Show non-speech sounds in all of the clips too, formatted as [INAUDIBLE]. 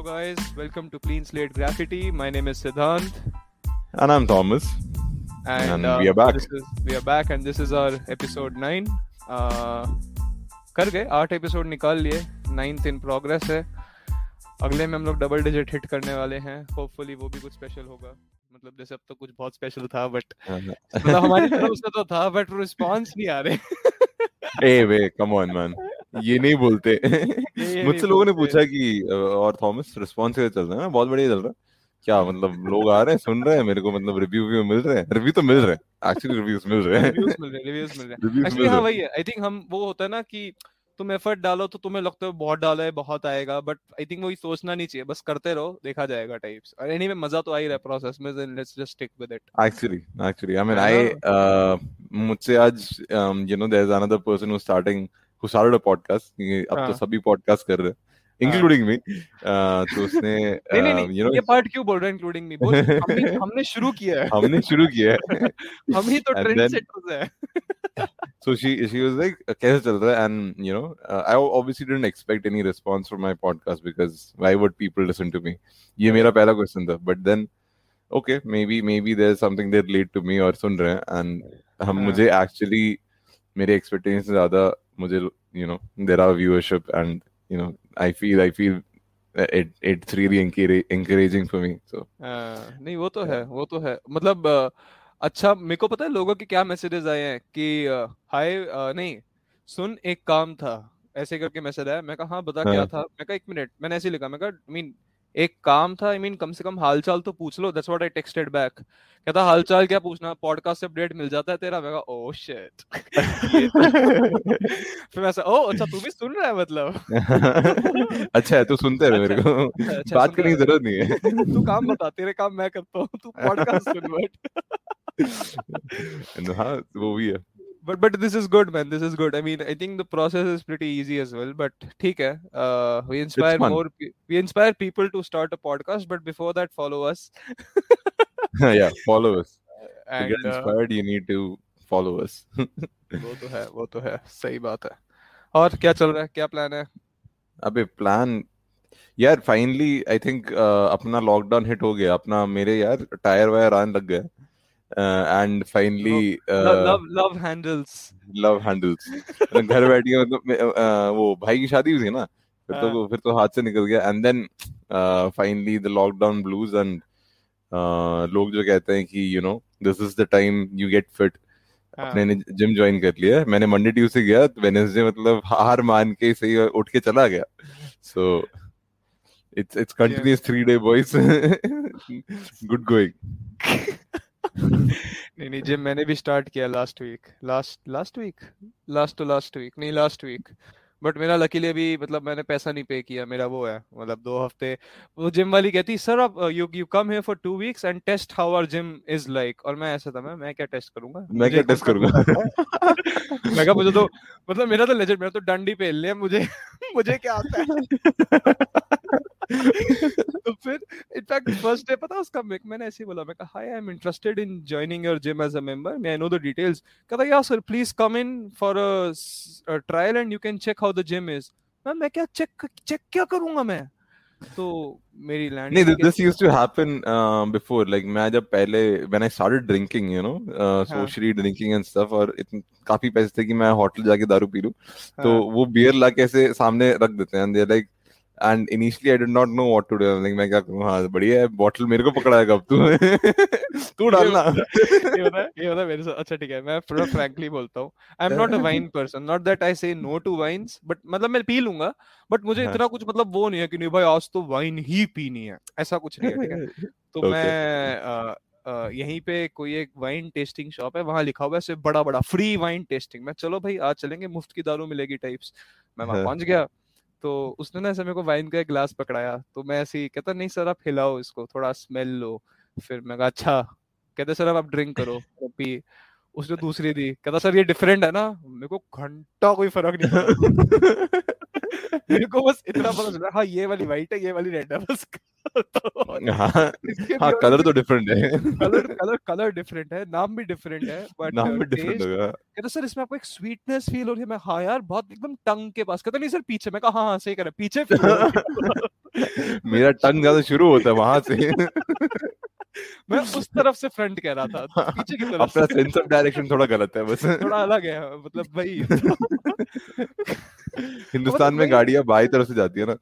Hello, guys. Welcome to Clean Slate Graffiti. My name is Siddhant. And I'm Thomas. And, And uh, we are back. This is, we are back, and this is our episode 9. Uh, कर गए आठ episode निकाल लिए ninth in progress है अगले में हम लोग डबल डिजिट हिट करने वाले हैं होपफुली वो भी कुछ स्पेशल होगा मतलब जैसे अब तो कुछ बहुत स्पेशल था बट मतलब हमारी तरफ़ से तो था बट रिस्पांस नहीं आ रहे ए वे कम ऑन मैन ये नहीं बोलते। [LAUGHS] [LAUGHS] मुझसे लोगों ने पूछा कि और थॉमस रिस्पॉन्स कैसे चल रहा है? बहुत बढ़िया चल रहा है। क्या मतलब लोग आ रहे हैं सुन रहे हैं? मेरे को मतलब रिव्यू व्यू मिल रहे हैं? रिव्यू तो मिल रहे हैं। एक्चुअली रिव्यूज़ मिल रहे हैं। रिव्यूज़ मिल रहे रिव्यूज़ मिल रहे एक्चुअली हाँ वही है। आई थिंक हम वो होता है ना कि तुम एफर्ट डालो तो तुम्हें लगता है बहुत डाला है बहुत आएगा बट आई थिंक वही सोचना नहीं चाहिए। बस करते रहो देखा जाएगा टाइप्स और एनीवे मज़ा तो आ ही रहा है प्रोसेस में then let's just stick with it actually actually I mean I मुझसे आज you know there is another person who starting who started a podcast अब तो हाँ। सभी पॉडकास्ट कर रहे हैं इंक्लूडिंग मी तो उसने नहीं नहीं यू नो ये पार्ट क्यों बोल रहे हैं इंक्लूडिंग मी बोल हमने हमने शुरू किया है हमने शुरू किया है हम ही तो ट्रेंड सेटर्स हैं so she she was like कैसे चल रहा है and you know uh, I obviously didn't expect any response from my podcast because why would people listen to me ये मेरा पहला क्वेश्चन था but then okay maybe maybe there's something they relate to me और सुन रहे हैं and हम हाँ। मुझे actually मेरे expectations से ज़्यादा मुझे there are viewership and you know I feel I feel it it's really encourage- encouraging for me so. हाँ, नहीं वो तो है वो तो है। मतलब अच्छा मेरे को पता है लोगों के क्या मैसेजेस आए हैं कि हाय अ, नहीं सुन एक काम था ऐसे करके मैसेज आया। मैं कहा हाँ बता क्या हाँ। था? मैं कहा एक मिनट मैंने ऐसे लिखा मैं कहा आई मीन एक काम था आई I मीन mean, कम से कम हालचाल तो पूछ लो that's what I texted back कहता हालचाल क्या पूछना? पॉडकास्ट से अपडेट मिल जाता है तेरा? मैं कहा ओह शिट [LAUGHS] [LAUGHS] फिर मैं ऐसा ओ अच्छा तू भी सुन रहा है मतलब? [LAUGHS] अच्छा है तो सुनते रहे मेरे को। अच्छा, अच्छा, बात करने की ज़रूरत नहीं है। तू काम बता तेरे काम मैं करता हूँ तू पॉडकास्ट सुन बट। हाँ वो भी है। But but this is good man this is good i mean i think the process is pretty easy as well but ठीक है uh, we inspire more we inspire people to start a podcast but before that follow us yeah follow us and, to get uh, you need to follow us वो तो है वो तो है सही बात है और क्या चल रहा है क्या प्लान है अबे प्लान यार फाइनली आई थिंक अपना लॉकडाउन हिट हो गया अपना मेरे यार टायर वायर आने लग गए and finally love love, love handles. Love handles घर बैठिए मतलब uh, वो भाई की शादी हुई थी ना? फिर हाँ। तो फिर तो हाथ से निकल गया। And then finally the lockdown blues and लोग जो कहते हैं कि you know this is the time you get fit हाँ, अपने ने जिम ज्वाइन कर लिया मैंने मंडे ट्यूसडे गया। वेनेसडे मतलब हार मान के सही उठ के चला गया। So it's it's continuous three day boys good going [LAUGHS] नहीं नहीं जिम मैंने भी स्टार्ट किया last week last last week last two last week नहीं लास्ट वीक बट मेरा लकीली अभी मतलब मैंने पैसा नहीं पे किया मेरा वो है मतलब दो हफ़्ते वो जिम वाली कहती सर आप you you come here for two weeks and test how our gym is like और मैं ऐसा था मैं मैं क्या टेस्ट करूँगा? मैं क्या टेस्ट करूँगा? [LAUGHS] मैं कहा मुझे तो मतलब मेरा तो लेजेंड मेरा तो डंडी पेल लिया मुझे [LAUGHS] मुझे क्या आता है? तो फिर इनफैक्ट फ़र्स्ट डे पता उसका मैं- मैंने ऐसे ही बोला मैं कहा hi I am interested in joining your gym as a member may I know the details कहता yeah sir please come in for a trial and you can check how the gym is मैं मैं क्या check check क्या करूँगा मैं? तो मेरी लैंड नहीं this used to happen before like मैं जब पहले when I started drinking you know. Socially drinking and stuff और इतन, काफ़ी पैसे थे कि मैं होटल जाके दारू पी लूँ तो हाँ। वो बियर ला के ऐसे सामने रख देते हैं and they like and initially I did not know what to do like मैं क्या करूँ? हाँ बढ़िया है बॉटल मेरे को पकड़ाएगा अब तू? [LAUGHS] तू डालना। ये होता है ये होता है मेरे साथ अच्छा ठीक है मैं थोड़ा फ्रैंकली बोलता हूँ। I am not a wine person not that I say no to wines but मतलब मैं पी लूँगा बट मुझे हाँ। इतना कुछ मतलब वो नहीं है कि नहीं भाई आज तो वाइन ही पीनी है। ऐसा कुछ नहीं है ठीक है? [LAUGHS] तो Okay. मैं अ, यहीं पे कोई एक वाइन टेस्टिंग शॉप है वहाँ लिखा हुआ है बड़ा बड़ा फ्री वाइन टेस्टिंग मैं चलो भाई आज चलेंगे मुफ़्त की दारू मिलेगी टाइप्स मैं वहाँ हाँ। पहुँच गया। तो उसने ना ऐसे मेरे को वाइन का एक ग्लास पकड़ाया। तो मैं ऐसे कहता, नहीं सर, आप हिलाओ इसको, थोड़ा स्मेल लो। फिर मैं कहा अच्छा। कहते, सर, अब आप ड्रिंक करो पी उसने दूसरी दी। कहता, सर, ये डिफरेंट है ना, मेरे को घंटा कोई फ़र्क नहीं [LAUGHS] मेरे को बस इतना पता चला हाँ ये वाली वाइट है ये वाली रेड है बस। हाँ हाँ कलर तो डिफरेंट है। कलर कलर कलर डिफरेंट है नाम भी डिफरेंट है बट नाम भी डिफरेंट होगा। कहता सर इसमें आपको एक स्वीटनेस फील हो रही है। मैं हाँ यार बहुत एकदम टंग के पास। कहता नहीं सर पीछे। मैं कहा हाँ हाँ सही कर रहा पीछे हो है। मेरा टंग ज़्यादा शुरू होता है वहाँ से। [LAUGHS] मैं उस तरफ़ से फ्रंट कह रहा था पीछे की तरफ़ अपना सेंस ऑफ़ डायरेक्शन थोड़ा गलत है बस। थोड़ा अलग है मतलब भाई [LAUGHS] हिंदुस्तान में गाड़ियाँ बाई तरफ़ से जाती है ना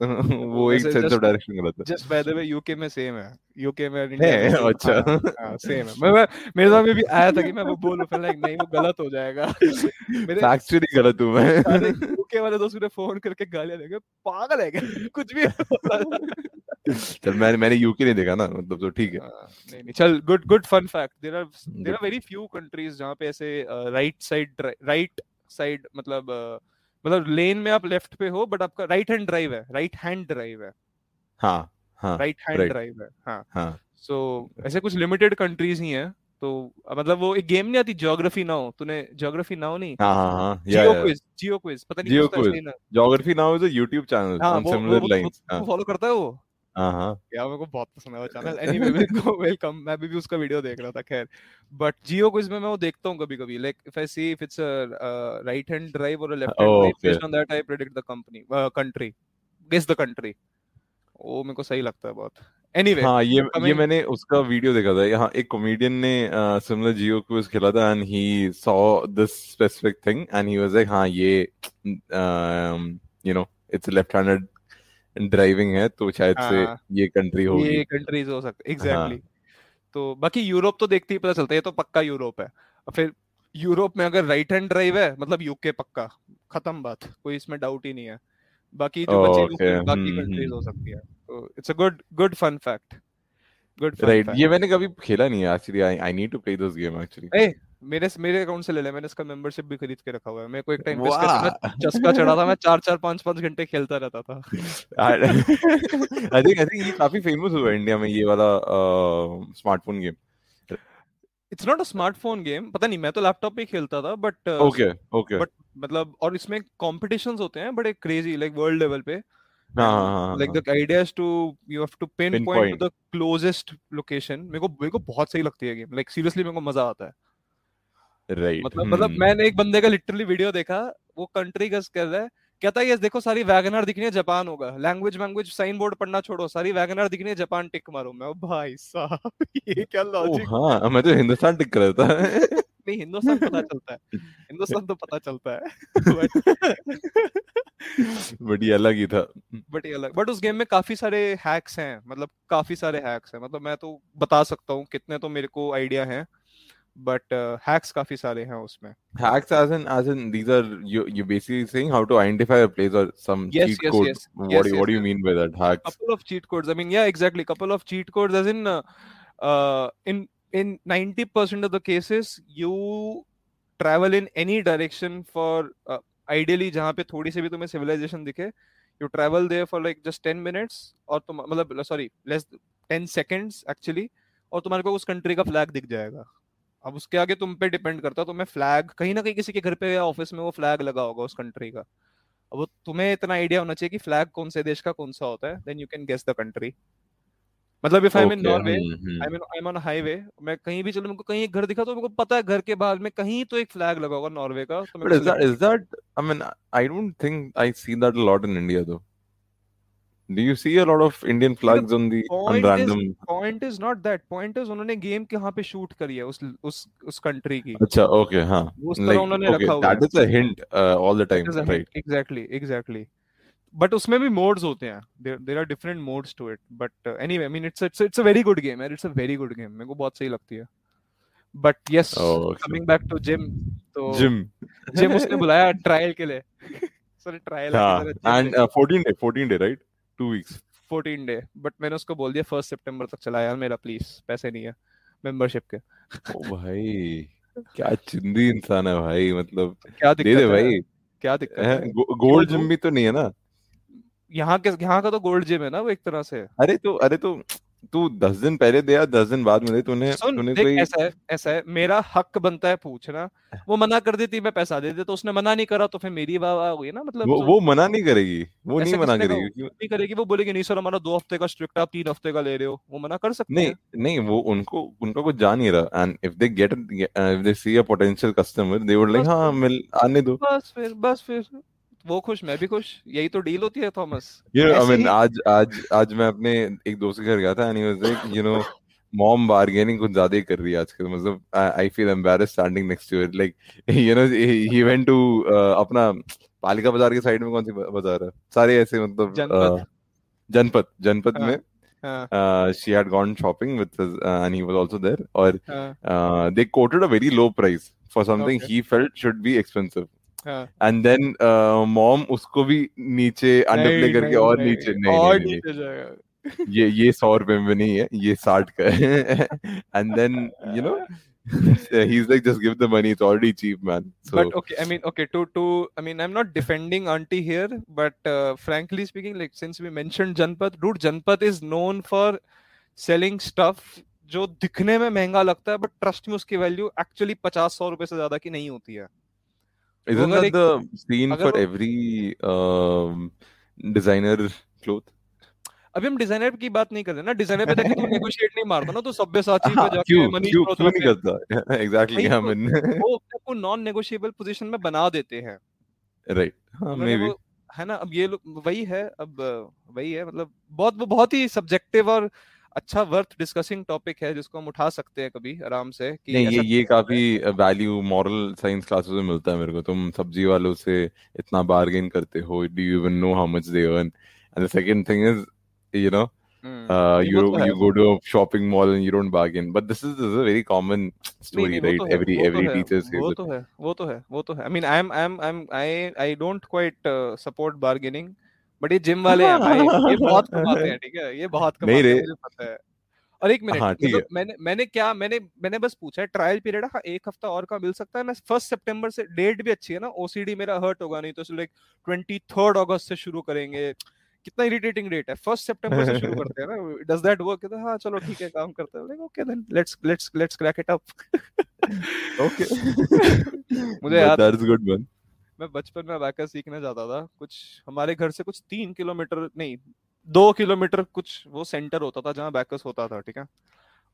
वो एक सेंस ऑफ़ डायरेक्शन गलत है। Just by the way UK में सेम है। यूके में इंडिया में अच्छा। सेम है मैं, मैं मेरे में भी आया था कि मैं वो बोलूँ फिर लाइक नहीं वो गलत हो जाएगा। मेरे फैक्चुअली गलत हूँ मैं। यूके वाले दोस्त ने फ़ोन करके गालियाँ देंगे पागल है क्या? कुछ भी चल मैंने मैंने यूके नहीं देखा ना मतलब तो ठीक है। नहीं नहीं चल good good fun fact there are there are very few countries जहाँ पे ऐसे राइट साइड राइट साइड मतलब मतलब लेन में आप लेफ़्ट पे हो बट आपका राइट हैंड ड्राइव है राइट हैंड ड्राइव है। हाँ हाँ राइट हैंड ड्राइव है हाँ। हाँ। सो ऐसे कुछ लिमिटेड कंट्रीज़ ही है तो मतलब वो एक गेम नहीं आती ज्योग्राफी नाउ तूने ज्योग्राफी नाउ नहीं? हाँ हाँ हाँ जियो क्विज जियो क्विज पता नहीं geo quiz geography now is a YouTube channel on similar lines follow करता है। वो हाँ हाँ यार मेरे को बहुत पसंद है वो चैनल एनीवे मेरे को वेलकम मैं भी, भी उसका वीडियो देख रहा था खैर। बट जियो क्विज में मैं वो देखता हूँ कभी कभी like if I see if it's a right hand drive और a left hand drive based on that I predict the company country guess the country वो मेरे को सही लगता है बहुत। एनीवे हाँ ये ये मैंने उसका वीडियो देखा था। यहाँ एक कॉमेडियन ने सिमिलर जियो क्विज खेला था and he saw this specific thing and he was like हाँ ये you know it's left handed driving है तो शायद से हाँ। ये कंट्री होगी ये कंट्रीज़ हो सकते एग्जैक्टली हाँ. तो बाकी यूरोप तो देखते ही पता चलता है ये तो पक्का यूरोप है फिर यूरोप में अगर राइट हैंड ड्राइव है मतलब यूके पक्का खत्म बात कोई इसमें डाउट ही नहीं है बाकी जो बचे okay. बाकी कंट्रीज़ हम्म, हो हम्म। सकती है तो it's a good good fun fact good right ये मैंने कभी खेला नहीं है actually I need to play this game actually मेरे मेरे अकाउंट से ले ले मैंने इसका मेंबरशिप भी खरीद के रखा हुआ है। मेरे को एक टाइम पे चस्का चढ़ा था मैं चार चार पाँच पाँच घंटे खेलता रहता था। आई थिंक आई थिंक ये काफ़ी फ़ेमस हुआ इंडिया में ये वाला smartphone game it's not a smartphone game पता नहीं मैं तो लैपटॉप पे खेलता था बट ओके ओके बट मतलब और इसमें कॉम्पिटिशंस होते हैं बड़े क्रेजी लाइक वर्ल्ड लेवल पे। Like the idea is to you have to pinpoint to the closest location मेरे को मेरे को बहुत सही लगती है गेम लाइक सीरियसली मेरे को मज़ा आता है। राइट मतलब मतलब hmm. मैंने एक बंदे का लिटरली वीडियो देखा वो कंट्री गस कर रहा है कहता है ये देखो सारी वैगनर दिखनी है जापान होगा। लैंग्वेज लैंग्वेज साइन बोर्ड पढ़ना छोड़ो सारी वैगनर दिखनी है जापान टिक मारो। मैं भाई साहब [LAUGHS] ये क्या लॉजिक हाँ? मैं तो हिंदुस्तान टिक कर रहा था नहीं हिंदुस्तान पता चलता है। हिंदुस्तान तो पता चलता है [LAUGHS] बट [LAUGHS] ये अलग ही था। बट ये अलग बट उस गेम में काफ़ी सारे हैक्स हैं मतलब काफ़ी सारे हैक्स हैं। मतलब मैं तो बता सकता हूँ कितने तो मेरे को आइडिया हैं। बट हैक्स uh, काफ़ी सारे हैं उसमें। Hacks as an as an these are you you basically saying how to identify a place और some cheat code what do what do you mean by that hacks couple of cheat codes I mean yeah exactly couple of cheat codes as in in in 90% of the cases you travel in any direction for ideally जहाँ पे थोड़ी सी भी तुम्हें civilization दिखे you travel there for like just 10 minutes और तुम मतलब सॉरी लेस 10 सेकंड्स एक्चुअली और तुम्हारे को उस कंट्री का फ्लैग दिख जाएगा। अब उसके आगे तुम पे डिपेंड करता है तुम्हें फ्लैग कहीं ना कहीं किसी के घर पे या ऑफ़िस में वो फ्लैग लगा होगा उस कंट्री का। अब तुम्हें इतना आइडिया होना चाहिए कि फ्लैग कौन से देश का कौन सा होता है then you can guess the country मतलब if I am in Norway I mean I am on highway मैं कहीं भी चलूँ मेरे को कहीं एक घर दिखा तो मेरे को पता है घर के बाहर में कहीं तो एक फ्लैग लगा होगा नॉर्वे का तो but is that is that I mean I don't think I see that a lot in India though. Do you see a lot of Indian flags on the on random? Is, point is not that. Point is उन्होंने game कहाँ पे shoot करी है उस उस उस country की. अच्छा okay हाँ. उस तरह उन्होंने रखा हुआ. That is a hint uh, all the time, right? Exactly, exactly. But उसमें भी modes होते हैं. There there are different modes to it. But uh, anyway, I mean it's it's it's a very good game. It's a very good game. मेरे को बहुत सही लगती है. But yes, oh, okay. coming back to gym. तो gym. gym उसने बुलाया trial के लिए. Sorry trial. हाँ. And uh, 14 day, 14 day, right? Two weeks fourteen day but मैंने उसको बोल दिया फ़र्स्ट सितंबर तक चला यार मेरा प्लीज़ पैसे नहीं है. मेंबरशिप के. ओ भाई क्या चिंदी इंसान है भाई मतलब क्या दिक्कत दे दे भाई. क्या दिक्कत है गोल्ड जिम भी तो नहीं है ना? यहाँ के यहाँ का तो गोल्ड जिम है ना वो एक तरह से? अरे तो अरे तो तू दस दिन पहले दे या दस दिन बाद में दे तूने तूने कोई ऐसा है ऐसा है मेरा हक बनता है पूछना। वो मना कर देती मैं पैसा दे दे तो उसने मना नहीं करा तो फिर मेरी वाह वाह हुई ना मतलब वो, वो मना नहीं करेगी वो नहीं मना करेगी नहीं करेगी वो बोलेगी नहीं सर हमारा दो हफ़्ते का स्ट्रिक्ट आप तीन हफ़्ते का ले रहे हो। वो मना कर सकते नहीं नहीं वो उनको उनका कुछ जान ही रहा। And if they get if they see a potential customer they would like हाँ मिल आने दो। बस फिर बस फिर। वो खुश मैं भी खुश। यही तो डील होती है थॉमस। यू आई मीन आज आज आज मैं अपने एक दोस्त के घर गया था and you know mom bargaining कुछ ज़्यादा ही कर रही है आजकल मतलब I feel embarrass standing next to like you know he went to अपना पालिका बाज़ार के साइड में कौन सी बाज़ार है? सारे ऐसे मतलब जनपद। uh, जनपद हाँ, में she had gone shopping with and he was also there और they quoted a very low price for something he felt should be expensive हाँ and then uh, उसको भी नीचे अंडरप्ले नहीं करके नहीं और नहीं नीचे नहीं और नहीं नहीं नीचे जाएगा ये ये सौ रुपए में नहीं है ये साठ का है and then you know he's like just give the money it's already cheap man so but okay i mean okay to to i mean i'm not defending auntie here but uh, frankly speaking like since we mentioned janpat dude janpat is known for selling stuff जो दिखने में महँगा लगता है but trust में उसकी value actually पचास सौ रुपए से ज़्यादा की नहीं होती है isn't that the scene for वो every um, designer cloth? अभी हम डिज़ाइनर की बात नहीं कर रहे ना डिज़ाइनर पे देखे तो नेगोशिएट नहीं मारता ना तो सब्यसाची पे हाँ, जाके मनीष क्यों नहीं करता? [LAUGHS] एग्जैक्टली आई तो [LAUGHS] वो अपने को नॉन नेगोशिएबल पोजीशन में बना देते हैं। राइट हाँ मे बी है ना अब ये वही है अब वही है मतलब बहुत वो बहुत ही सब्जेक्टिव और अच्छा वर्थ डिस्कसिंग टॉपिक है जिसको हम उठा सकते हैं कभी आराम से कि नहीं ये ये काफ़ी वैल्यू मॉरल साइंस क्लासेस में मिलता है मेरे को। तुम सब्ज़ी वालों से इतना बार्गेन करते हो do you even know how much they earn and the second thing is you know hmm uh, नहीं वो you तो है। you go to a shopping mall and you don't bargain. But this is, this is a very common story नहीं वो right? तो है every तो every है teacher says वो तो है वो तो है वो तो है। I mean I am I am I I don't quite support bargaining but ये जिम वाले हैं भाई ये [LAUGHS] बहुत कमाते हैं ठीक है? ये बहुत कमाते हैं मुझे पता है। और एक मिनट हाँ मतलब मैंने मैंने क्या मैंने मैंने बस पूछा है ट्रायल पीरियड हाँ एक हफ़्ता और का मिल सकता है? मैं फ़र्स्ट सितंबर से डेट भी अच्छी है ना ओसीडी मेरा हर्ट होगा नहीं तो लाइक ट्वेंटी थर्ड अगस्त से शुरू करेंगे। कितना इरिटेटिंग डेट है फ़र्स्ट सितंबर से शुरू करते हैं ना डज दैट वर्क हाँ चलो ठीक है काम करते हैं। Okay then let's let's let's crack it up okay. [LAUGHS] मुझे याद that's good man. मैं बचपन में अबैकस सीखने जाता था। कुछ हमारे घर से कुछ तीन किलोमीटर नहीं दो किलोमीटर कुछ वो सेंटर होता था जहाँ अबैकस होता था ठीक है?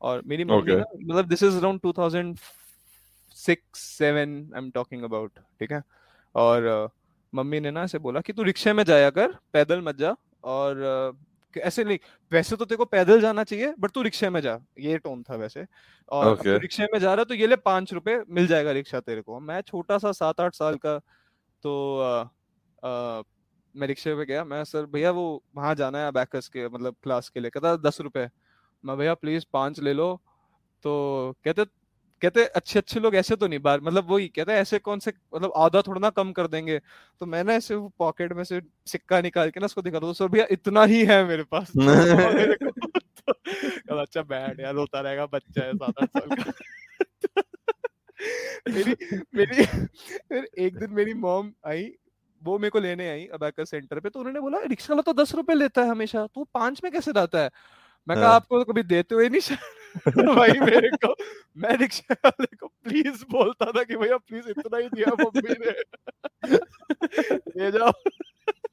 और मेरी मम्मी मतलब this is around 2006 7 I am talking about ठीक है? और मम्मी ने ना ऐसे बोला कि तू रिक्शे में जाया कर पैदल मत जा और ऐसे नहीं वैसे तो तेरे को पैदल जाना चाहिए बट तू रिक्शे में जा ये टोन था वैसे। और okay रिक्शे में जा रहा तो ये ले पाँच रुपए मिल जाएगा रिक्शा तेरे को। मैं छोटा सा सात आठ साल का तो अ, अ, मैं रिक्शे पे गया मैं सर भैया वो वहाँ जाना है अबैकस के मतलब क्लास के लिए। कहता दस रुपए। मैं भैया प्लीज़ पाँच ले लो। तो कहते कहते अच्छे अच्छे लोग ऐसे तो नहीं बार मतलब वही कहते ऐसे कौन से मतलब आधा थोड़ा ना कम कर देंगे। तो मैंने ऐसे पॉकेट में से सिक्का निकाल के ना उसको दिखा दो सर भैया इतना ही है मेरे पास। [LAUGHS] तो [LAUGHS] तो अच्छा बैठ यार रोता रहेगा बच्चा है सात आठ साल का। मेरी मेरी फिर एक दिन मेरी मॉम आई वो मेरे को लेने आई अबैकस सेंटर पे तो उन्होंने बोला रिक्शा वाला तो दस रुपए लेता है हमेशा तू पाँच में कैसे जाता है? मैं कहा हाँ। आपको तो कभी देते हुए नहीं [LAUGHS] भाई मेरे को मैं रिक्शा वाले को प्लीज़ बोलता था कि भैया प्लीज़ इतना ही दिया मम्मी ने। [LAUGHS] ले जाओ। तो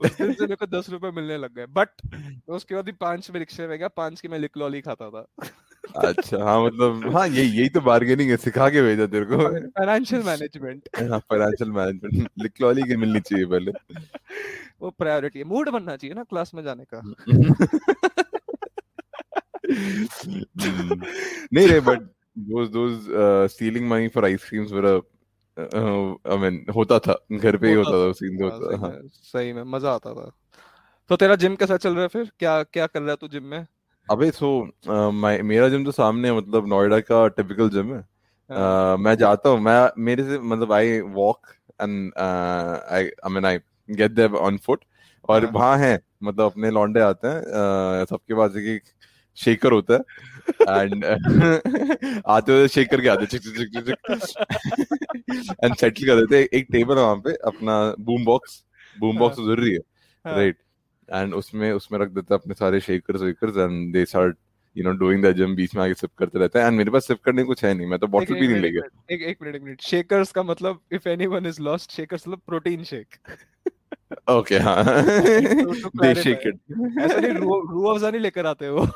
उस दिन से मेरे को दस रुपए मिलने लग गए। बट उसके बाद भी पाँच में रिक्शे में गया पाँच की मैं लिक लॉली खाता था। अच्छा हाँ मतलब हाँ यही यही तो बार्गेनिंग है सिखा के भेजा तेरे को। फाइनेंशियल मैनेजमेंट हाँ फाइनेंशियल मैनेजमेंट लिखलॉली की मिलनी चाहिए पहले। वो प्रायोरिटी है मूड बनना चाहिए ना क्लास में जाने का। Hmm. [LAUGHS] नहीं रे but those those uh, stealing money for ice creams were a I mean होता था घर पे ही होता था था। सीन हाँ, होता सही हाँ। सही में मज़ा आता था। तो तेरा जिम कैसा चल रहा है फिर? क्या क्या कर रहा है तू जिम में? अबे सो मेरा जिम तो सामने है मतलब नोएडा का टिपिकल जिम है। हाँ। मैं जाता हूँ मैं मेरे से मतलब I walk and I I mean I get there on foot और हाँ। वहाँ है मतलब अपने लौंडे आते हैं सबके पास एक शेकर होता है। [LAUGHS] एंड [LAUGHS] आते हुए शेक करके आते चिक चिक चिक चिक एंड सेटल कर देते एक टेबल है वहाँ पे अपना बूम बॉक्स बूम बॉक्स हाँ। ज़रूरी है हाँ। राइट एंड उसमें उसमें रख देते अपने सारे shakers वेकर्स and they start you know doing the gym बीच में आगे सिप करते रहते हैं। एंड मेरे पास सिप करने कुछ है नहीं मैं तो बॉटल भी नहीं मिनट ले एक गया एक एक मिनट एक मिनट। शेकर्स का मतलब if anyone is lost shakers मतलब प्रोटीन शेक [LAUGHS] ओके हाँ दे शेक इट ऐसा नहीं रू रू अफ़ज़ा नहीं लेकर आते वो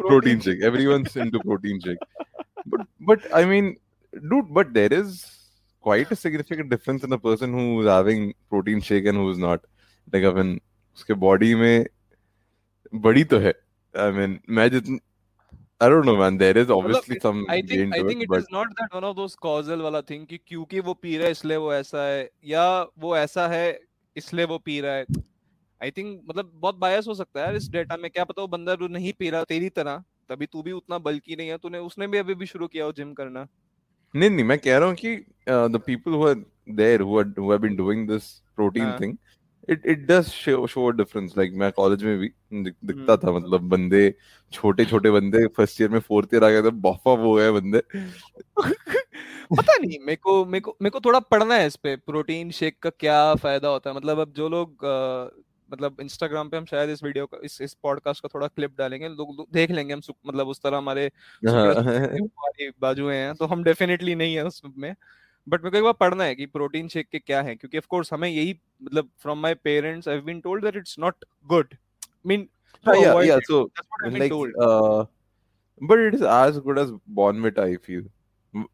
protein shake everyone's into protein shake but but i mean dude but there is quite a significant difference in a person who's having protein shake and who's not. Like I mean, उसके body में बड़ी तो है. I mean, मैं जितन I don't know, man. There is obviously some I think I think it, it but is not that one of those causal वाला thing कि क्योंकि वो पी रहा है इसलिए वो ऐसा है या वो ऐसा है इसलिए वो पी रहा है। आई थिंक मतलब बहुत बायस हो सकता है यार इस डेटा में। क्या पता वो बंदा नहीं पी रहा तेरी तरह तभी तू भी उतना बल्कि नहीं है। तूने उसने भी अभी भी शुरू किया हो जिम करना। नहीं नहीं मैं कह रहा हूँ कि the people who are there who are who have been doing this protein. Thing it it does show a difference like मैं कॉलेज में भी दिखता था मतलब बंदे छोटे छोटे बंदे फ़र्स्ट ईयर में फोर्थ ईयर आ गए थे बफा हो गए बंदे। पता नहीं मेरे को मेरे को मेरे को थोड़ा पढ़ना है इस पे प्रोटीन शेक का क्या फ़ायदा होता है मतलब अब जो लोग मतलब इंस्टाग्राम पे हम शायद इस वीडियो का इस इस पॉडकास्ट का थोड़ा क्लिप डालेंगे लोग लोग देख लेंगे हम मतलब उस तरह हमारे हाँ। हमारी बाजुएँ हैं तो हम डेफिनेटली नहीं है उसमें बट मेरे को एक बार पढ़ना है कि प्रोटीन शेक के क्या है क्योंकि ऑफ़ कोर्स हमें यही मतलब from my parents I have been told that it's not good mean yeah, yeah. So like, uh, but it is as good as Bonvita, I feel.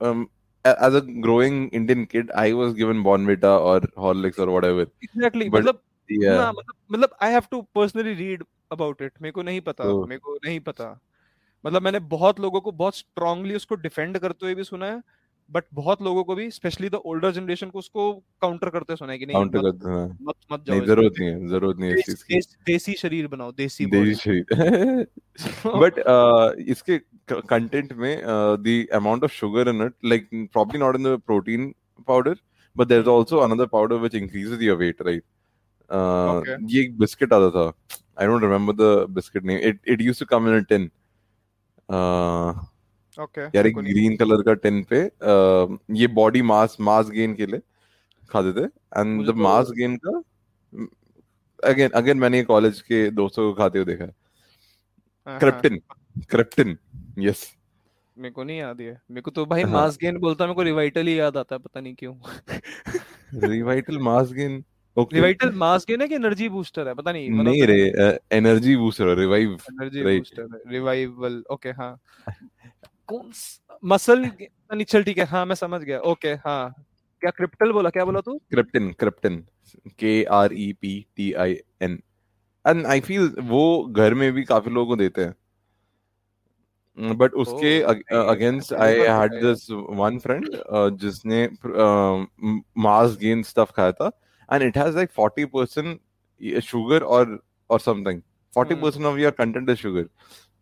Um, as a growing Indian kid, I was given Bonvita or Horlicks or whatever. Exactly but- मतलब Yeah. ना मतलब मतलब I have to personally read about it मेरे को नहीं पता तो- मेरे को नहीं पता। मतलब मैंने बहुत लोगों को बहुत स्ट्रांगली उसको डिफेंड करते हुए भी सुना है। बट बहुत लोगों को भी स्पेशली द ओल्डर जनरेशन को उसको काउंटर करते सुना है कि नहीं काउंटर करते हैं। मत मत जाओ नहीं ज़रूरत नहीं है ज़रूरत नहीं है इस चीज़ की। देसी शरीर बनाओ देसी body। शहीद बट [LAUGHS] इसके कंटेंट में the amount of sugar in it like probably not in the protein powder but there is also another powder which increases your weight right Okay. ये एक बिस्किट आता था। I don't remember the biscuit name it it used to come in a tin okay यार एक green colour का tin पे uh, ये body mass mass gain के लिए खाते थे एंड द तो- मास गेन का अगेन अगेन मैंने कॉलेज के दोस्तों को खाते हुए देखा है। हाँ, क्रिप्टिन क्रिप्टिन यस मेरे को नहीं याद है मेरे को तो भाई हाँ। मास गेन बोलता मेरे को रिवाइटल ही याद आता है पता नहीं क्यों। Revital mass gain okay Revital mass gain है कि एनर्जी बूस्टर है? पता नहीं नहीं रे energy booster revive energy booster revival okay हाँ। कौन मसल नहीं चल ठीक है। हाँ मैं समझ गया। ओके हाँ। क्या क्रिप्टल बोला क्या बोला तू? Kreptin Kreptin. K R E P T I N and I feel वो घर में भी काफ़ी लोगों को देते हैं। बट उसके Oh, against I had this one friend जिसने मास गेन स्टफ़ खाया था। And it has like 40% sugar और और something 40% of your content is sugar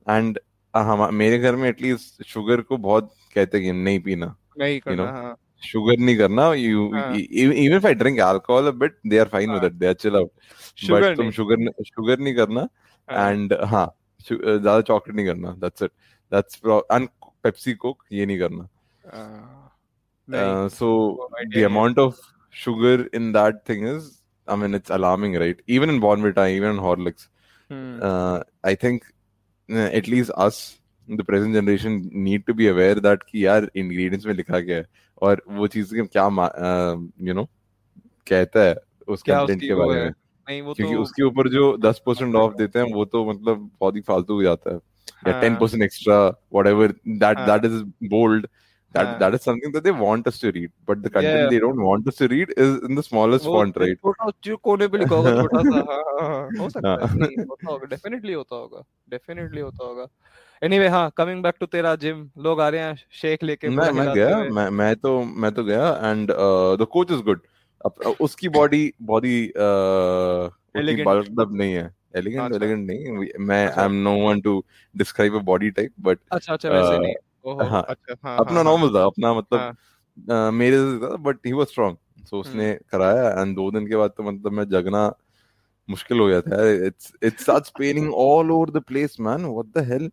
and हम मेरे घर में एटलीस्ट शुगर को बहुत कहते हैं कि नहीं पीना नहीं करना you know? हाँ. शुगर नहीं करना you even if I drink alcohol a bit they are fine with that they are chill out but तुम शुगर शुगर नहीं करना एंड हाँ ज़्यादा चॉकलेट नहीं करना that's it that's and Pepsi Coke ये नहीं करना। So the amount of sugar in that thing is I mean it's alarming right even in Bournvita even in Horlicks I think uh, at least us the present generation need to be aware that कि यार ingredients में लिखा गया है और वो चीज़ के क्या यू नो कहता है उस कंटेंट के बारे में। नहीं वो क्योंकि तो उसके ऊपर जो दस परसेंट ऑफ़ देते हैं वो तो मतलब बहुत ही फालतू हो जाता है। या ten percent extra whatever that. That is bold that हाँ। that is something that they want us to read but the content Yeah. they don't want us to read is in the smallest वो font right छोटा कोने पे लिखा होगा छोटा सा हाँ, हाँ, हाँ, हो [LAUGHS] सकता है हाँ। नहीं, होता होगा डेफिनेटली होता होगा डेफिनेटली होता होगा एनीवे हाँ कमिंग बैक टू तेरा जिम लोग आ रहे हैं शेक लेके मैं मैं गया मैं मैं तो मैं तो गया and the coach is good उसकी बॉडी बॉडी अप नहीं है एलिगेंट अच्छा। एलिगेंट नहीं मैं अच्छा। I am no one to describe a body type but अच्छा अच्छा वैसे नहीं ओहो हाँ, अच्छा हाँ अपना हाँ, नॉर्मल था अपना मतलब मेरे से था but he was strong so उसने कराया एंड दो दिन के बाद तो मतलब मैं जगना मुश्किल हो गया था it's it's starts paining all over the place man what the hell.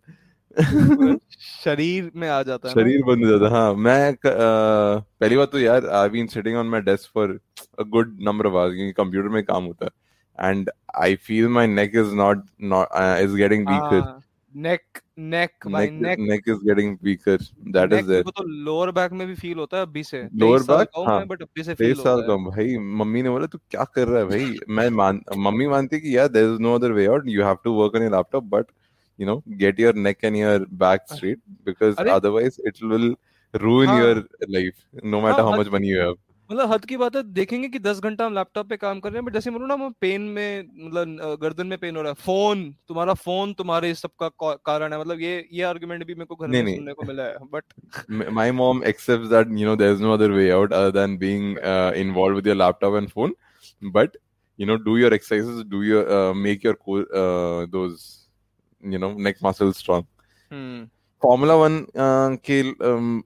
शरीर में आ जाता है शरीर बंद हो जाता हाँ मैं अ, पहली बात तो यार I been sitting on my desk for a good number of hours क्योंकि कंप्यूटर में काम होता है and I feel my neck is not not is getting weaker neck neck भाई neck neck neck is getting weaker that is there तो lower back में भी feel होता है अभी से। Lower 23 साल back? का हूँ। बट अभी से फील साल होता है। भाई मम्मी ने बोला तू क्या कर रहा है भाई? मैं मान मम्मी मानती कि यार there is no other way out you have to work on your laptop but you know get your neck and your back straight because अरे- otherwise it will ruin हाँ। your life no matter हाँ, how much money you have. मतलब हद की बात है देखेंगे कि दस घंटा हम लैपटॉप पे काम कर रहे हैं बट जैसे बोलो ना पेन में मतलब गर्दन में पेन हो रहा है। फ़ोन तुम्हारा फ़ोन तुम्हारे सब का कारण है। मतलब ये ये आर्गुमेंट भी मेरे को घर में सुनने को मिला है but my mom accepts that you know there is no other way out other than being involved with your laptop and phone but you know do your exercises do your make your those you know neck muscle strong formula 1 के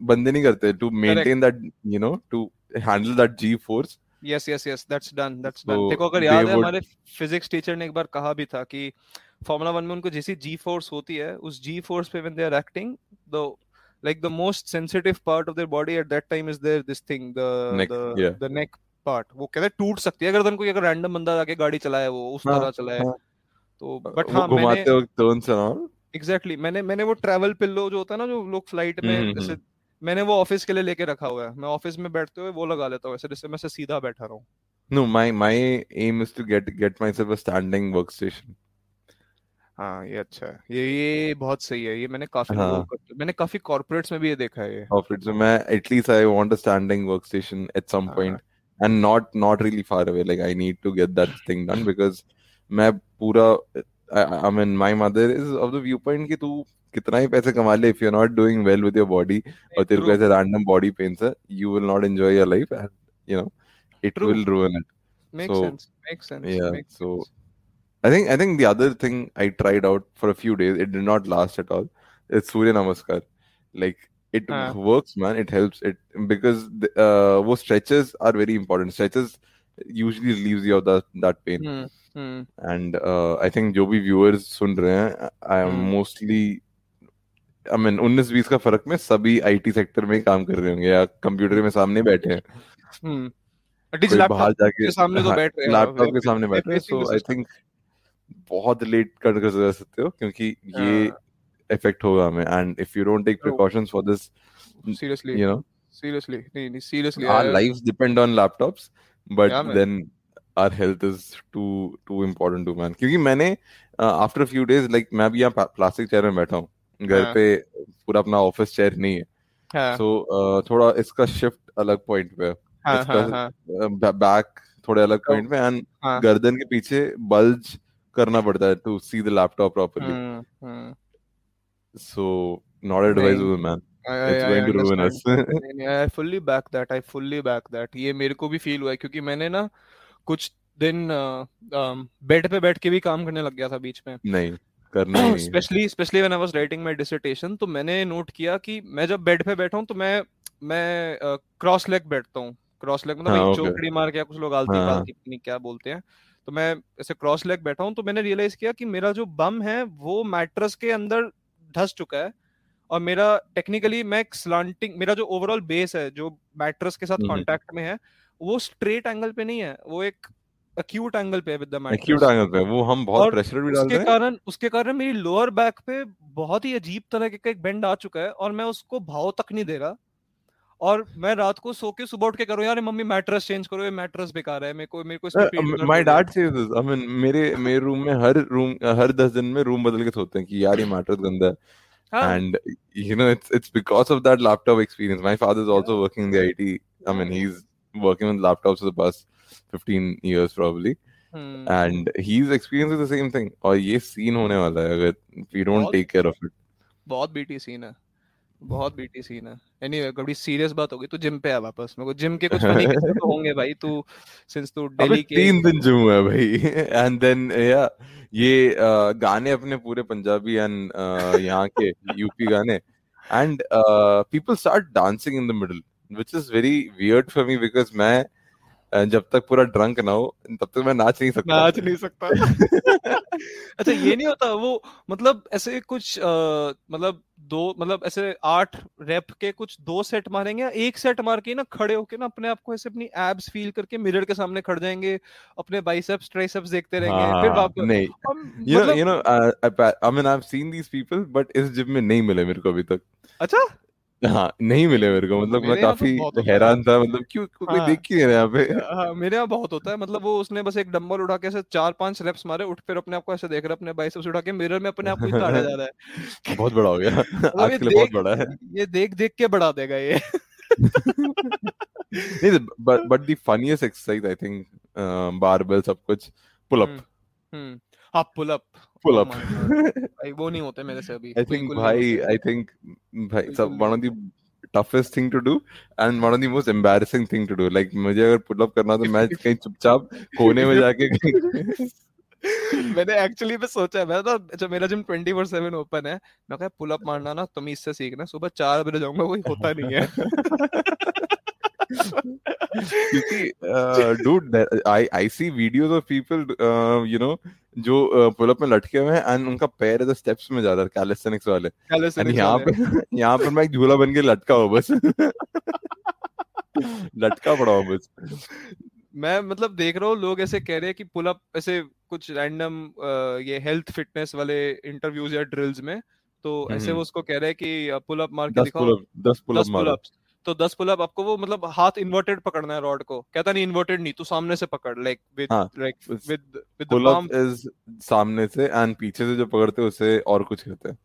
बंदे नहीं करते to maintain that you know to handle that G force yes yes yes that's done that's done देखो अगर याद है हमारे physics teacher ने एक बार कहा भी था कि फॉर्मूला वन में उनको जैसी जी फोर्स होती है उस जी फोर्स पे when they are acting the like the most sensitive part of their body at that time is there this thing the neck, the yeah. the neck part. वो कहते टूट सकती है अगर कोई अगर रैंडम बंदा आके गाड़ी चलाए वो उस हाँ, तरह चलाए हाँ, तो बट हाँ चलाओ एग्जैक्टली मैंने मैंने वो ट्रैवल पिल्लो जो होता है ना जो लोग फ़्लाइट में हम्म, जैसे हम्म। मैंने वो ऑफ़िस के लिए लेके रखा हुआ है। मैं ऑफ़िस में बैठते हुए वो लगा लेता हूँ ऐसे जिससे मैं सीधा बैठा रहूँ। No, my my aim is to get get myself a standing workstation. हाँ ये अच्छा है। ये ये बहुत सही है। ये मैंने काफ़ी हाँ. मैंने काफ़ी कॉर्पोरेट्स में भी ये देखा है कॉर्पोरेट्स में मैं at least I want a standing workstation at some point and not not really far away like I need to get that thing done because मैं पूरा I mean my mother is of the view point कि तू कितना ही पैसे कमा ले if you are not doing well with your body और तेरे को ऐसे रैंडम बॉडी पेन्स है you will not enjoy your life and you know it will ruin it makes so, sense makes sense yeah makes so sense. i think i think the other thing i tried out for a few days it did not last at all it's surya namaskar like it uh. works man it helps it because the, uh wo stretches are very important stretches usually relieves you of that that pain hmm. And I think जो भी viewers सुन रहे हैं I am mostly I mean उन्नीस बीस का फ़र्क में सभी आईटी सेक्टर में काम कर रहे होंगे या कंप्यूटर में सामने बैठे हैं। हम्म। बाहर जाके सामने तो बैठ रहे लैपटॉप के सामने बैठ रहे हैं। सो आई थिंक बहुत लेट कर कर सकते हो क्योंकि ये इफ़ेक्ट हाँ। होगा हमें। And if you don't take precautions for this seriously you know seriously नहीं नहीं seriously our lives depend on laptops but then our health is too too important to man. क्योंकि मैंने आफ्टर फ्यू डेज़ लाइक मैं भी यहाँ plastic chair में बैठा हूँ घर हाँ. पे पूरा अपना ऑफ़िस चेयर नहीं है सो हाँ. so, uh, थोड़ा इसका शिफ्ट अलग पॉइंट पे हाँ, इसका बैक थोड़े अलग पॉइंट पे एंड गर्दन के पीछे बल्ज करना पड़ता है to see the laptop properly so not advisable man I fully back that I fully back that. ये मेरे को भी फील हुआ है क्योंकि मैंने ना कुछ दिन बेड पे बैठ के भी काम करने लग गया था बीच में। नहीं करना ही specially specially when I was writing my dissertation तो मैंने नोट किया कि मैं जब बेड पे बैठा हूँ तो मैं मैं क्रॉस लेग बैठता हूँ। क्रॉस लेग मतलब हाँ, चौकड़ी मार के कुछ लोग आलती हाँ. पालती क्या बोलते हैं। तो मैं ऐसे क्रॉस लेग बैठा हूँ तो मैंने रियलाइज़ किया कि मेरा जो बम है वो मैट्रेस के अंदर धस चुका है। और मेरा टेक्निकली मैं स्लांटिंग मेरा जो ओवरऑल बेस है जो मैट्रेस के साथ कांटेक्ट में है वो स्ट्रेट एंगल पे नहीं है वो एक अक्यूट एंगल पे with the mattress acute angle पे वो हम बहुत प्रेशर भी डालते हैं। उसके कारण उसके कारण मेरी लोअर बैक पे बहुत ही अजीब तरह का एक बेंड आ चुका है और मैं उसको भाव तक नहीं दे रहा। और मैं रात को सो के सुबह उठ के करो यार मम्मी मैट्रेस चेंज करो ये मैट्रेस बेकार है मेरे को मेरे को my dad says this I mean मेरे मेरे रूम में हर रूम हर 10 दिन में रूम बदल के सोते हैं कि यार ये मैट्रेस गंदा है। And you know it's it's because of that laptop experience my father is also working in the IT I mean he is working with laptops for the past 15 years probably. Hmm. and he's experiencing the same thing. और ये scene होने वाला है अगर we don't take care of it. बहुत BT scene है. बहुत BT scene है. एनीवे anyway, कभी सीरियस बात होगी तो जिम पे आ वापस. मेरे को जिम के कुछ फनी तो [LAUGHS] होंगे भाई तू सिंस तू दिल्ली के तीन दिन जिम हुआ भाई. एंड देन या ये uh, गाने अपने पूरे पंजाबी एंड uh, यहाँ के यूपी गाने. And people start dancing in the middle which is very weird for me because मैं जब तक पूरा ड्रंक ना हो तब तक मैं नाच नहीं सकता। नाच नहीं सकता। [LAUGHS] अच्छा ये नहीं होता वो मतलब ऐसे कुछ आ, मतलब दो मतलब ऐसे आठ रैप के कुछ दो सेट मारेंगे एक सेट मार के ना खड़े होके ना अपने आप को ऐसे अपनी एब्स फील करके मिरर के सामने खड़ जाएँगे अपने बाइसेप्स ट्राइसेप्स देखते रहेंगे हाँ, फिर वापस नहीं। You know you know I mean I have seen these people but इस जिम में नहीं मिले मेरे को अभी तक। अच्छा? हाँ नहीं मिले मेरे को मतलब मैं काफ़ी तो हैरान था मतलब क्यों कोई हाँ, देख क्यों यहाँ पे? हाँ, मेरे यहाँ बहुत होता है मतलब वो उसने बस एक डंबल उठा के ऐसे चार पाँच रेप्स मारे उठ फिर अपने आप को ऐसे देख रहा अपने बाइसेप्स उठा के मिरर में अपने आप को जा रहा है। [LAUGHS] बहुत बड़ा हो गया। आज के लिए बहुत बड़ा है। ये देख देख के बढ़ा देगा ये। [LAUGHS] नहीं but but the funniest exercise I think um, सब कुछ pull up हम्म। हाँ pull up pull Oh up. भाई वो नहीं होते मेरे से अभी I think भाई। I think भाई सब one of the toughest thing to do and one of the most embarrassing thing to do. Like मुझे अगर pull up करना तो मैं [LAUGHS] कहीं चुपचाप कोने में जाके [LAUGHS] मैंने एक्चुअली पे सोचा मैं तो जब मेरा जिम 24/7 ओपन है। मैं कहा पुल अप मारना ना तुम इससे सीखना सुबह चार बजे जाऊँगा कोई होता नहीं है। [LAUGHS] क्योंकि dude I I see videos of people you know जो पुल अप में लटके हुए हैं एंड उनका पैर इधर स्टेप्स में जा रहा है कैलिस्थेनिक्स वाले। एंड [LAUGHS] यहाँ पे यहाँ पर मैं एक झूला बन के लटका हूँ बस। [LAUGHS] लटका पड़ा हूँ बस। मैं मतलब देख रहा हूँ लोग ऐसे कह रहे हैं कि पुल अप ऐसे कुछ रैंडम ये हेल्थ फिटनेस वाले इंटरव्यूज़ या ड्रिल्स में तो ऐसे हम्म। वो उसको कह रहे हैं कि पुल अप मार के दिखाओ। दस पुल अप दस पुल अप्स तो दस पुल अप आपको वो मतलब हाथ इन्वर्टेड पकड़ना है रॉड को। कहता नहीं इन्वर्टेड नहीं तू सामने से पकड़ like with like with with pull up is सामने से एंड पीछे से जो पकड़ते हैं उसे और कुछ कहते हैं।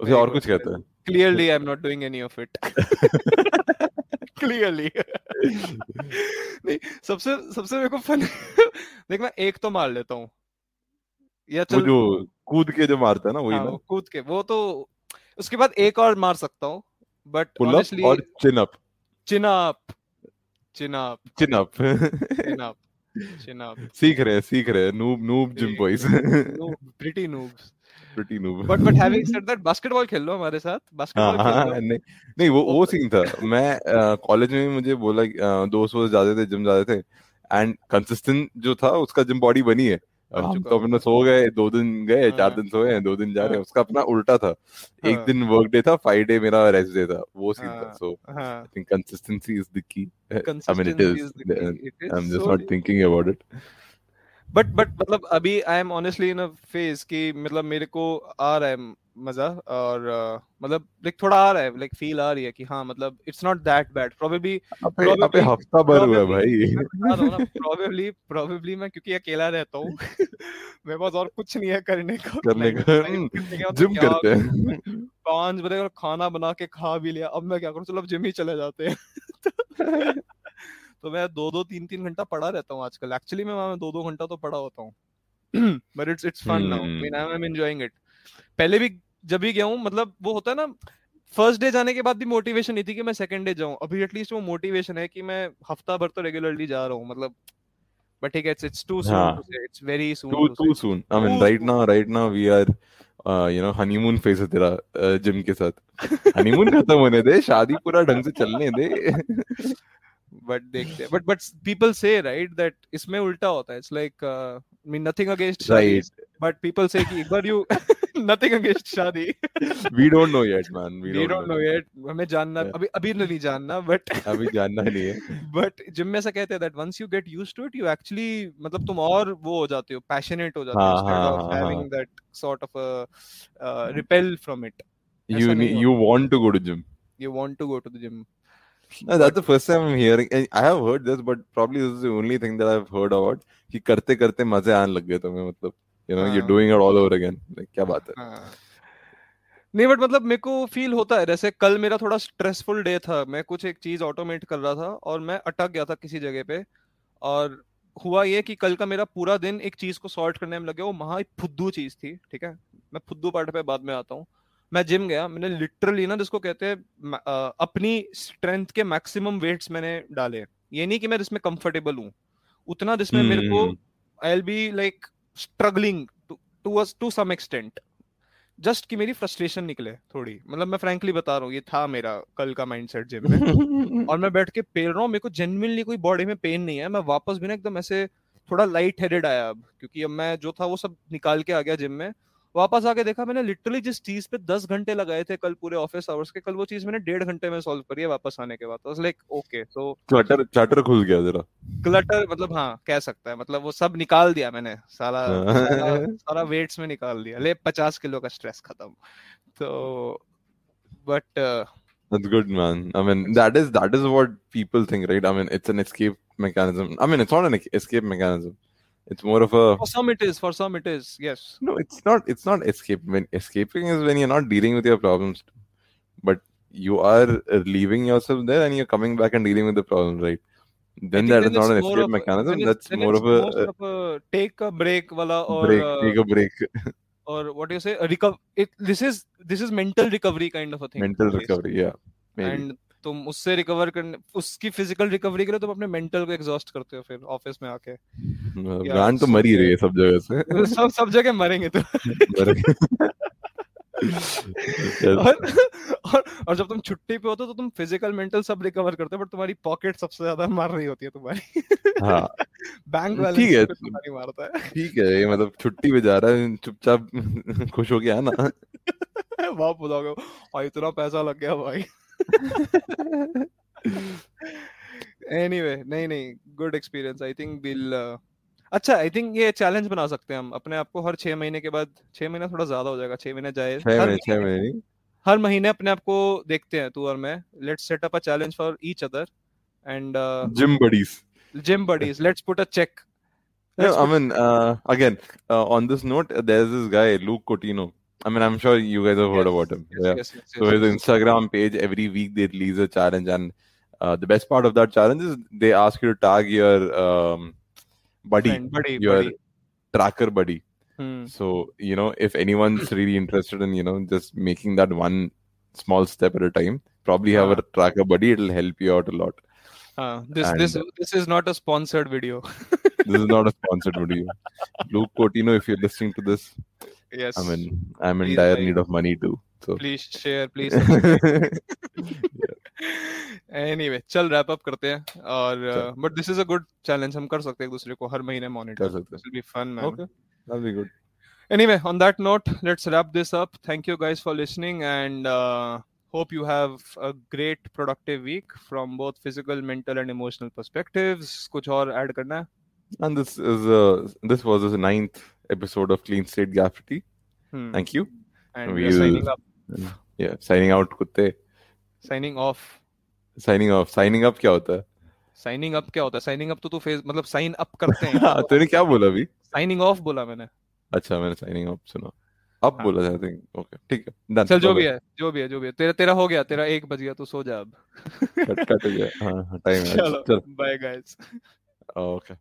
उसे और कुछ कहते हैं। Clearly i'm not doing any of it. [LAUGHS] Clearly. नहीं सबसे सबसे मेरे को फन [LAUGHS] देख मैं एक तो मार लेता हूँ। या चल जो कूद के जो मारता है ना वही हाँ, ना? कूद के वो तो उसके बाद एक और मार सकता हूँ। बट पुल और chin up chin up chin up chin up chin up chin up सीख रहे हैं सीख रहे हैं noob noob gym boys pretty noobs pretty noob but but having said that basketball खेल लो हमारे साथ हाँ बास्केटबॉल खेल हाँ नहीं नहीं वो वो सीन था। मैं कॉलेज में मुझे बोला दोस्त वोस्त जाते थे जिम जाते थे एंड कंसिस्टेंट जो था उसका जिम बॉडी बनी है। हम तो अपने सो गए दो दिन गए चार हाँ। दिन सोए हैं दो दिन जा रहे हैं हाँ। उसका अपना उल्टा था एक हाँ। दिन वर्क डे था फाइव डे मेरा रेस्ट डे था वो सीन था हाँ। सो हाँ I think consistency is the key I mean it is I am just not thinking about it but but मतलब अभी I am honestly in a phase कि मतलब मेरे को आ रहा है मज़ा और uh, मतलब लाइक थोड़ा आ रहा है लाइक फील आ रही है कि हाँ मतलब it's not that bad probably अबे हफ़्ता भर हुआ भाई। प्रोबेबली प्रोबेबली मैं क्योंकि अकेला रहता हूँ [LAUGHS] मेरे पास और कुछ नहीं है करने को। करने का। like, जिम करते हैं। [LAUGHS] पाँच बजे खाना बना के खा भी लिया अब मैं क्या करूँ? चलो जिम ही चले जाते हैं। [LAUGHS] तो मैं दो दो तीन तीन घंटा पढ़ा रहता हूँ आजकल। एक्चुअली मैं वहाँ दो दो घंटा तो पढ़ा होता हूँ। But it's it's fun now. Mean I am enjoying it पहले भी जब भी गया हूँ मतलब वो होता है ना फ़र्स्ट डे जाने के बाद भी मोटिवेशन नहीं थी कि मैं सेकंड डे जाऊँ। अभी एटलीस्ट वो मोटिवेशन है कि मैं हफ़्ता भर तो रेगुलरली जा रहा हूँ मतलब बट ठीक है it's it's too soon. Too it's very soon too too soon. I mean Too right now right now we are uh, you know honeymoon है तेरा जिम के साथ। [LAUGHS] हनीमून खत्म होने दे शादी पूरा ढंग से चलने दे। [LAUGHS] बट देखते हैं। But but people say right that इसमें उल्टा होता है। It's like mean nothing against right. But people say कि एक बार यू नथिंग अगेंस्ट शादी we don't know yet man. We, we don't know yet हमें जानना Yeah. अभी अभी नहीं जानना बट [LAUGHS] अभी जानना नहीं है। बट जिम में ऐसा कहते हैं that once you get used to it you actually मतलब तुम और वो हो जाते हो पैशनेट हो जाते हो instead of having that sort of repel from it you need, you want to go to gym. You want to go to the gym no, that's the first time I'm hearing I have heard this but probably this is the only thing that I've heard about कि करते करते मज़े आने लग गए तुम्हें मतलब you know you're हाँ। doing it all over again. Like क्या बात है? हाँ। नहीं बट मतलब मेरे को फील होता है जैसे कल मेरा थोड़ा स्ट्रेसफुल डे था मैं कुछ एक चीज़ ऑटोमेट कर रहा था और मैं अटक गया था किसी जगह पे और हुआ ये कि कल का मेरा पूरा दिन एक चीज़ को सॉर्ट करने में लग वो महा फुद्दू चीज़ थी ठीक है? मैं फुद्दू पार्ट पे बाद में आता हूँ मैं जिम गया मैंने लिटरली ना जिसको कहते हैं अपनी स्ट्रेंथ के मैक्सिमम वेट्स मैंने डाले ये नहीं कि मैं जिसमें कंफर्टेबल हूँ। उतना जिसमें मेरे को I will be like struggling to to some extent just कि मेरी फ्रस्ट्रेशन निकले थोड़ी। मतलब मैं फ्रैंकली बता रहा हूँ ये था मेरा कल का माइंडसेट जिम में। [LAUGHS] और मैं बैठ के पेल रहा हूँ मेरे को जेन्युइनली कोई बॉडी में पेन नहीं है। मैं वापस भी ना एकदम ऐसे थोड़ा लाइट हेडेड आया अब क्योंकि अब मैं जो था वो सब निकाल के आ गया जिम में। वापस आके देखा मैंने लिटरली जिस चीज़ पे दस घंटे लगाए थे कल पूरे ऑफ़िस आवर्स के कल वो चीज़ मैंने डेढ़ घंटे में सॉल्व करी है वापस आने के बाद like okay so charter charter खुल गया जरा क्लटर मतलब हाँ कह सकता है मतलब वो सब निकाल दिया मैंने सारा हाँ। सारा, सारा वेट्स में निकाल दिया ले पचास किलो का स्ट्रेस खत्म तो but That's good, man. I mean, that is that is what people think, right? I mean, it's an escape mechanism. I mean, it's not an escape mechanism. It's more of a for some it is for some it is yes no. It's not. It's not escape. When escaping is when you're not dealing with your problems. But you are leaving yourself there and you're coming back and dealing with the problem, right? Then that is then not an escape of- mechanism. That's more of a, of a take a break wala or break. uh, Take a break. [LAUGHS] or what do you say a recover it this is this is mental recovery kind of a thing Mental recovery. Yeah. Maybe. And तुम उससे recover करने उसकी physical recovery के लिए तुम अपने mental को exhaust करते हो फिर ऑफ़िस में आके। ब्रांड तो मर ही रही है सब जगह से। [LAUGHS] सब सब जगह मरेंगे तो। [LAUGHS] और, और और जब तुम छुट्टी पे होते हो तो तुम फ़िज़िकल मेंटल सब रिकवर करते हो बट तुम्हारी पॉकेट सबसे ज़्यादा मार रही होती है तुम्हारी। हाँ। [LAUGHS] बैंक ठीक है। तुम्हारी मारता है। ठीक है ये मतलब छुट्टी पे जा रहा है चुपचाप खुश हो गया है ना वाह बुलाओगे और इतना पैसा लग गया भाई। [LAUGHS] एनीवे नहीं नहीं good experience I think will अच्छा आई थिंक ये चैलेंज बना सकते हैं हम। अपने आप को हर छह महीने के बाद छह महीना थोड़ा ज़्यादा हो जाएगा छह महीने जाए। हर महीने हर महीने अपने आप को देखते हैं तू और मैं। Let's set up a challenge for each other and gym buddies gym buddies let's put a check I mean, uh, again, uh, on this note, uh, there's this guy, Luke Cotino. I mean, I'm sure you guys have heard about him. yeah. So his Instagram page, every week they release a challenge, and uh, the best part of that challenge is they ask you to tag your um, buddy, buddy, your buddy. tracker buddy. Hmm. So you know, if anyone's [CLEARS THROAT] really interested in you know just making that one small step at a time, probably have a tracker buddy. It'll help you out a lot. Uh, this And- this this is not a sponsored video. This is not a [LAUGHS] sponsored video. Luke Cotino, if you're listening to this, yes. I mean, I'm in Please, dire bhai. need of money too. So. please share please [LAUGHS] anyway चल wrap up करते हैं और चल। But this is a good challenge हम कर सकते हैं एक दूसरे को हर महीने मॉनिटर कर सकते हैं। Will be fun man Okay. That'll be good. anyway on that note let's wrap this up thank you guys for listening and uh, hope you have a great productive week from both physical mental and emotional perspectives कुछ और add करना है And this is uh, this was the ninth episode of Clean State Graffiti. Hmm. Thank you. and we are we'll- signing up Yeah, signing out कुत्ते. signing off Signing off. Signing up क्या होता है? Signing up क्या होता है signing up तो तू face मतलब साइन अप करते हैं हाँ, तूने क्या बोला अभी? साइनिंग ऑफ़ बोला मैंने अच्छा मैंने signing up सुना. अब हाँ। बोला think. Okay, ठीक है. Done. चल जो भी. है जो भी है जो भी है तेरा तेरा हो गया तेरा एक बज गया तू सो जा अब Cut cut हो गया. हाँ, time है. चलो. Bye guys Okay.